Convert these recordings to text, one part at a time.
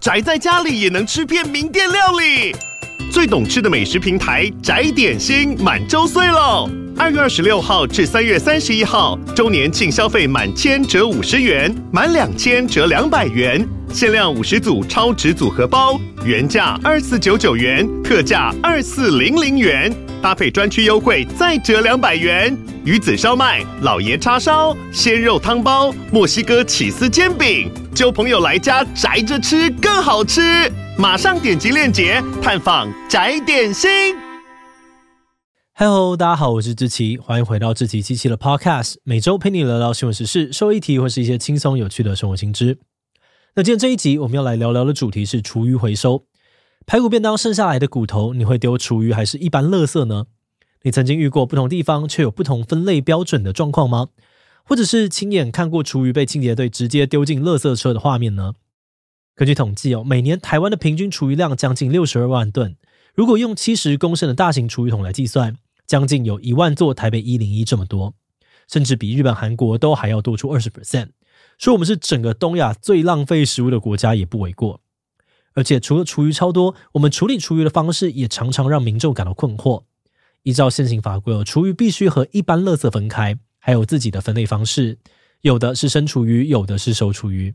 宅在家里也能吃遍名店料理。最懂吃的美食平台宅点心满周岁喽！二月二十六号至三月三十一号，周年庆消费满千折五十元，满两千折两百元，限量五十组超值组合包，原价二四九九元，特价二四零零元，搭配专区优惠再折两百元。鱼子烧麦、老爷叉烧、鲜肉汤包、墨西哥起司煎饼，揪朋友来家宅着吃更好吃。马上点击链接探访宅点心。Hello，大家好，我是志奇，欢迎回到志奇机器的 Podcast，每周陪你聊聊新闻时事、社会议题或是一些轻松有趣的生活新知。那今天这一集我们要来聊聊的主题是厨余回收。排骨便当剩下来的骨头，你会丢厨余还是一般垃圾呢？你曾经遇过不同地方却有不同分类标准的状况吗？或者是亲眼看过厨余被清洁队直接丢进垃圾车的画面呢？根据统计哦，每年台湾的平均厨余量将近六十二万吨。如果用七十公升的大型厨余桶来计算，将近有一万座台北一零一这么多，甚至比日本、韩国都还要多出二十 percent。说我们是整个东亚最浪费食物的国家也不为过。而且除了厨余超多，我们处理厨余的方式也常常让民众感到困惑。依照现行法规哦，厨余必须和一般垃圾分开，还有自己的分类方式，有的是生厨余，有的是熟厨余。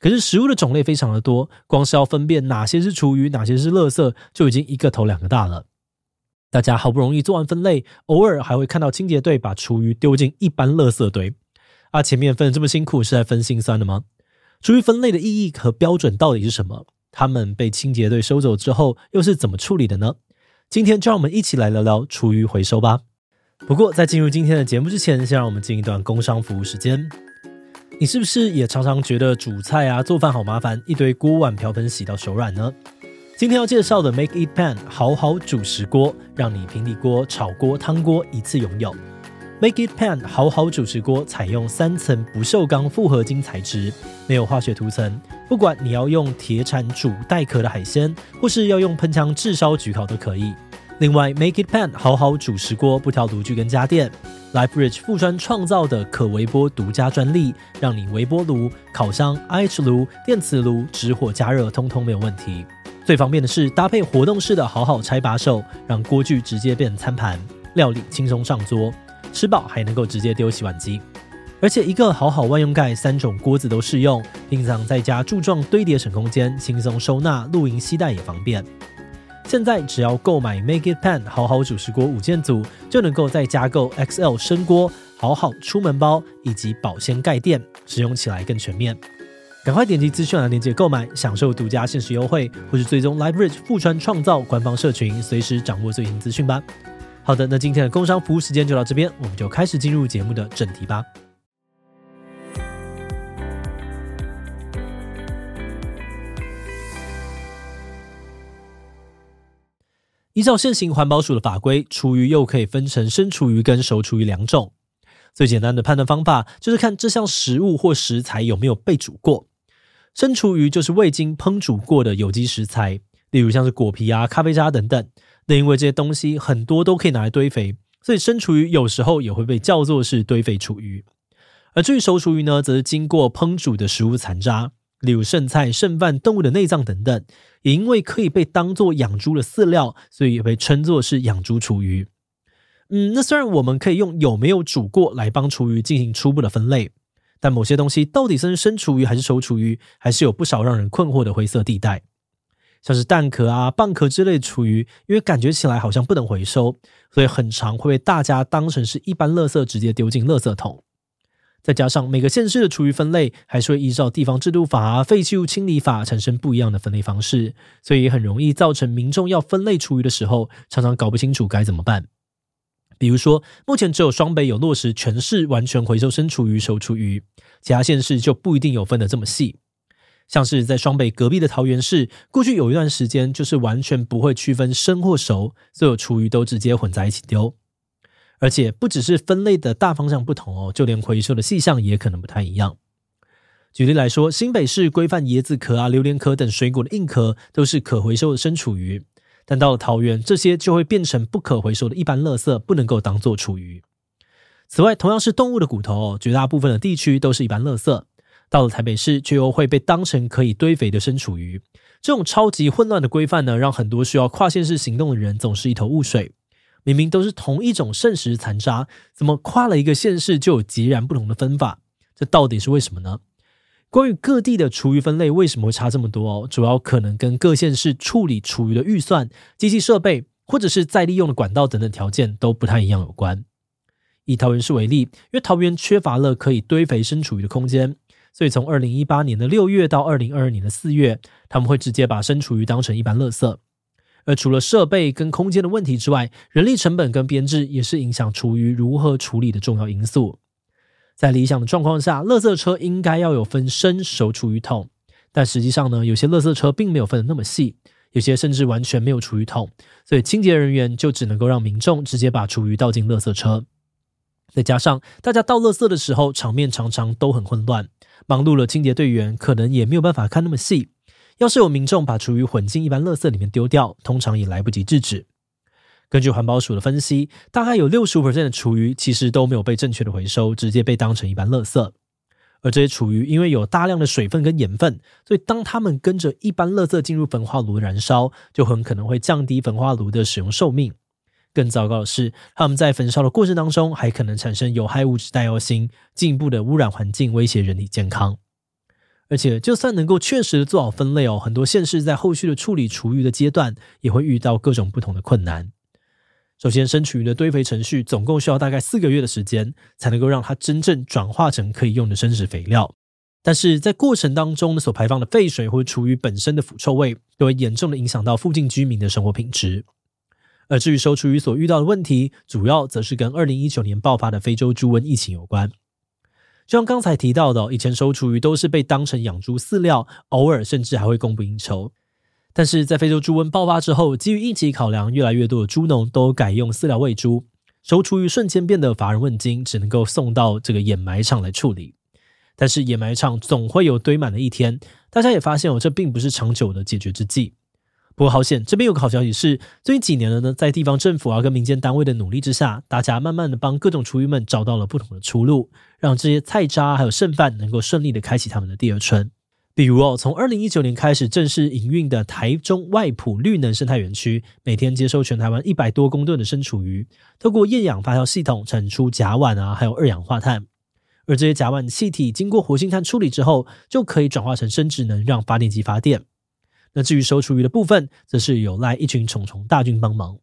可是食物的种类非常的多，光是要分辨哪些是厨余，哪些是垃圾，就已经一个头两个大了。大家好不容易做完分类，偶尔还会看到清洁队把厨余丢进一般垃圾堆。啊，前面分得这么辛苦，是在分心酸的吗？厨余分类的意义和标准到底是什么？他们被清洁队收走之后，又是怎么处理的呢？今天就让我们一起来聊聊厨余回收吧。不过在进入今天的节目之前，先让我们进一段工商服务时间。你是不是也常常觉得煮菜啊、做饭好麻烦，一堆锅碗瓢盆洗到手软呢？今天要介绍的 Make It Pan 好好煮食锅，让你平底锅、炒锅、汤锅一次拥有。Make It Pan 好好煮食锅采用三层不锈钢复合金材质，没有化学涂层，不管你要用铁铲煮带壳的海鲜，或是要用喷枪炙烧焗烤都可以。另外，Make It Pan 好好煮食锅不挑炉具跟家电，LifeBridge 富川创造的可微波独家专利，让你微波炉、烤箱、IH 炉、电磁炉直火加热通通没有问题。最方便的是搭配活动式的好好拆把手，让锅具直接变餐盘，料理轻松上桌，吃饱还能够直接丢洗碗机。而且一个好好万用盖，三种锅子都适用，平常在家柱状堆叠省空间，轻松收纳，露营携带也方便。现在只要购买 Make It Pan 好好主食锅五件组，就能够再加购 XL 深锅、好好出门包以及保鲜盖垫，使用起来更全面。赶快点击资讯栏链接购买，享受独家限时优惠，或是追踪 Live Bridge 富川创造官方社群，随时掌握最新资讯吧。好的，那今天的工商服务时间就到这边，我们就开始进入节目的正题吧。依照现行环保署的法规，厨余又可以分成生厨余跟熟厨余两种。最简单的判断方法就是看这项食物或食材有没有被煮过。生厨余就是未经烹煮过的有机食材，例如像是果皮啊、咖啡渣等等。那因为这些东西很多都可以拿来堆肥，所以生厨余有时候也会被叫做是堆肥厨余。而至于熟厨余呢，则是经过烹煮的食物残渣。例如剩菜、剩饭、动物的内脏等等，也因为可以被当做养猪的饲料，所以也被称作是养猪厨余。嗯，那虽然我们可以用有没有煮过来帮厨余进行初步的分类，但某些东西到底算是生厨余还是熟厨余，还是有不少让人困惑的灰色地带。像是蛋壳啊、蚌壳之类的厨余，因为感觉起来好像不能回收，所以很常会被大家当成是一般垃圾，直接丢进垃圾桶。再加上每个县市的厨余分类还是会依照地方制度法、废弃物清理法产生不一样的分类方式，所以很容易造成民众要分类厨余的时候，常常搞不清楚该怎么办。比如说，目前只有双北有落实全市完全回收生厨余、熟厨余，其他县市就不一定有分得这么细。像是在双北隔壁的桃园市，过去有一段时间就是完全不会区分生或熟，所有厨余都直接混在一起丢。而且不只是分类的大方向不同哦，就连回收的细项也可能不太一样。举例来说，新北市规范椰子壳啊、榴莲壳等水果的硬壳都是可回收的生厨余，但到了桃园，这些就会变成不可回收的一般垃圾，不能够当做厨余。此外，同样是动物的骨头，绝大部分的地区都是一般垃圾，到了台北市，却又会被当成可以堆肥的生厨余。这种超级混乱的规范呢，让很多需要跨县市行动的人总是一头雾水。明明都是同一种剩食残渣，怎么跨了一个县市就有截然不同的分法？这到底是为什么呢？关于各地的厨余分类为什么会差这么多哦？主要可能跟各县市处理厨余的预算、机器设备，或者是再利用的管道等等条件都不太一样有关。以桃园市为例，因为桃园缺乏了可以堆肥生厨余的空间，所以从二零一八年的六月到二零二二年的四月，他们会直接把生厨余当成一般垃圾。而除了设备跟空间的问题之外，人力成本跟编制也是影响厨余如何处理的重要因素。在理想的状况下，垃圾车应该要有分生熟厨余桶，但实际上呢，有些垃圾车并没有分得那么细，有些甚至完全没有厨余桶，所以清洁人员就只能够让民众直接把厨余倒进垃圾车。再加上大家倒垃圾的时候，场面常常都很混乱，忙碌了清洁队员可能也没有办法看那么细。要是有民众把厨余混进一般垃圾里面丢掉，通常也来不及制止。根据环保署的分析，大概有六十五%的厨余其实都没有被正确的回收，直接被当成一般垃圾。而这些厨余因为有大量的水分跟盐分，所以当它们跟着一般垃圾进入焚化炉燃烧，就很可能会降低焚化炉的使用寿命。更糟糕的是，它们在焚烧的过程当中，还可能产生有害物质戴奥辛，进一步的污染环境，威胁人体健康。而且，就算能够确实的做好分类哦，很多县市在后续的处理厨余的阶段，也会遇到各种不同的困难。首先，生厨余的堆肥程序总共需要大概四个月的时间，才能够让它真正转化成可以用的生食肥料。但是在过程当中呢，所排放的废水或厨余本身的腐臭味，都会严重的影响到附近居民的生活品质。而至于收厨余所遇到的问题，主要则是跟二零一九年爆发的非洲猪瘟疫情有关。就像刚才提到的，以前收厨余都是被当成养猪饲料，偶尔甚至还会供不应求。但是在非洲猪瘟爆发之后，基于疫情考量，越来越多的猪农都改用饲料喂猪，收厨余瞬间变得乏人问津，只能够送到这个掩埋场来处理。但是掩埋场总会有堆满的一天，大家也发现哦，这并不是长久的解决之计。不过好险，这边有个好消息是，最近几年了呢，在地方政府啊跟民间单位的努力之下，大家慢慢的帮各种厨余们找到了不同的出路，让这些菜渣还有剩饭能够顺利的开启他们的第二春。比如哦，从二零一九年开始正式营运的台中外埔绿能生态园区，每天接收全台湾一百多公吨的生厨余，透过厌氧发酵系统产出甲烷啊，还有二氧化碳，而这些甲烷气体经过活性炭处理之后，就可以转化成生质能，让发电机发电。那至于熟厨余的部分，则是有赖一群虫虫大军帮忙。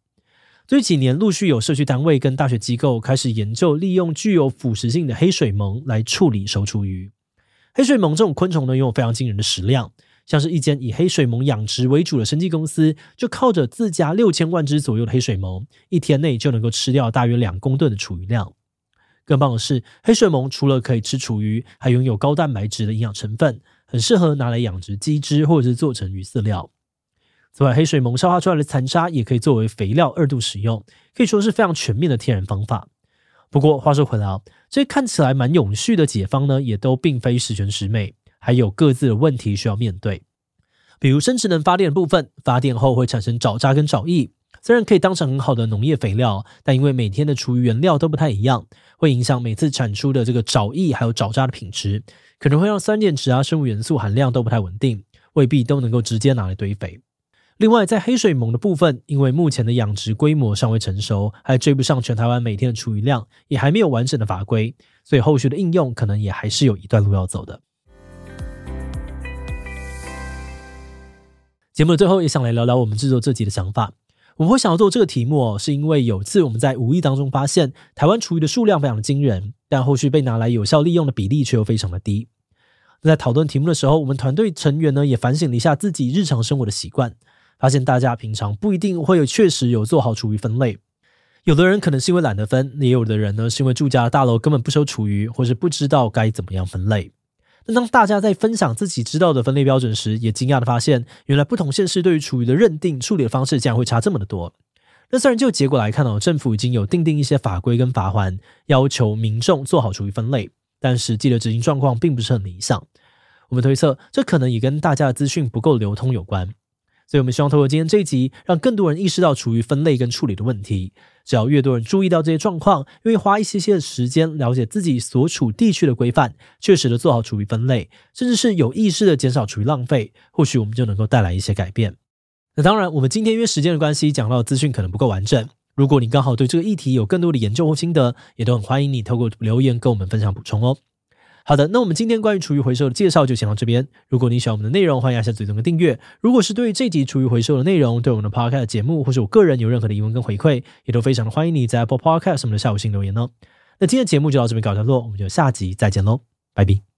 这几年陆续有社区单位跟大学机构开始研究，利用具有腐蚀性的黑水虻来处理熟厨余。黑水虻这种昆虫呢，拥有非常惊人的食量，像是一间以黑水虻养殖为主的生技公司，就靠着自家六千万只左右的黑水虻，一天内就能够吃掉大约两公吨的厨余量。更棒的是，黑水虻除了可以吃厨余，还拥有高蛋白质的营养成分。很适合拿来养殖鸡汁，或者是做成鱼饲料。此外，黑水虻消化出来的残渣也可以作为肥料二度使用，可以说是非常全面的天然方法。不过话说回来啊，这看起来蛮永续的解方呢，也都并非十全十美，还有各自的问题需要面对。比如生质能发电的部分，发电后会产生沼渣跟沼液。虽然可以当成很好的农业肥料，但因为每天的厨余原料都不太一样，会影响每次产出的这个沼液还有沼渣的品质，可能会让酸碱值啊、生物元素含量都不太稳定，未必都能够直接拿来堆肥。另外，在黑水虻的部分，因为目前的养殖规模尚未成熟，还追不上全台湾每天的厨余量，也还没有完整的法规，所以后续的应用可能也还是有一段路要走的。节目的最后，也想来聊聊我们制作这集的想法。我们会想要做这个题目哦，是因为有次我们在无意当中发现，台湾厨余的数量非常的惊人，但后续被拿来有效利用的比例却又非常的低。那在讨论题目的时候，我们团队成员呢也反省了一下自己日常生活的习惯，发现大家平常不一定会有确实有做好厨余分类。有的人可能是因为懒得分，也有的人呢是因为住家的大楼根本不收厨余，或是不知道该怎么样分类。那当大家在分享自己知道的分类标准时，也惊讶的发现，原来不同县市对于厨余的认定、处理的方式，竟然会差这么的多。那虽然就结果来看哦，政府已经有定定一些法规跟罚锾，要求民众做好厨余分类，但实际的执行状况并不是很理想。我们推测，这可能也跟大家的资讯不够流通有关。所以，我们希望透过今天这一集，让更多人意识到厨余分类跟处理的问题。只要越多人注意到这些状况，愿意花一些些的时间了解自己所处地区的规范，确实的做好厨余分类，甚至是有意识的减少厨余浪费，或许我们就能够带来一些改变。那当然，我们今天因为时间的关系，讲到的资讯可能不够完整。如果你刚好对这个议题有更多的研究或心得，也都很欢迎你透过留言跟我们分享补充哦。好的，那我们今天关于厨余回收的介绍就先到这边。如果你喜欢我们的内容，欢迎按下最中的订阅。如果是对于这集厨余回收的内容，对我们的 Podcast 节目，或是我个人有任何的疑问跟回馈，也都非常的欢迎你在 Apple Podcast 上面的下午星留言哦。那今天节目就到这边告一段落，我们就下集再见喽，拜拜。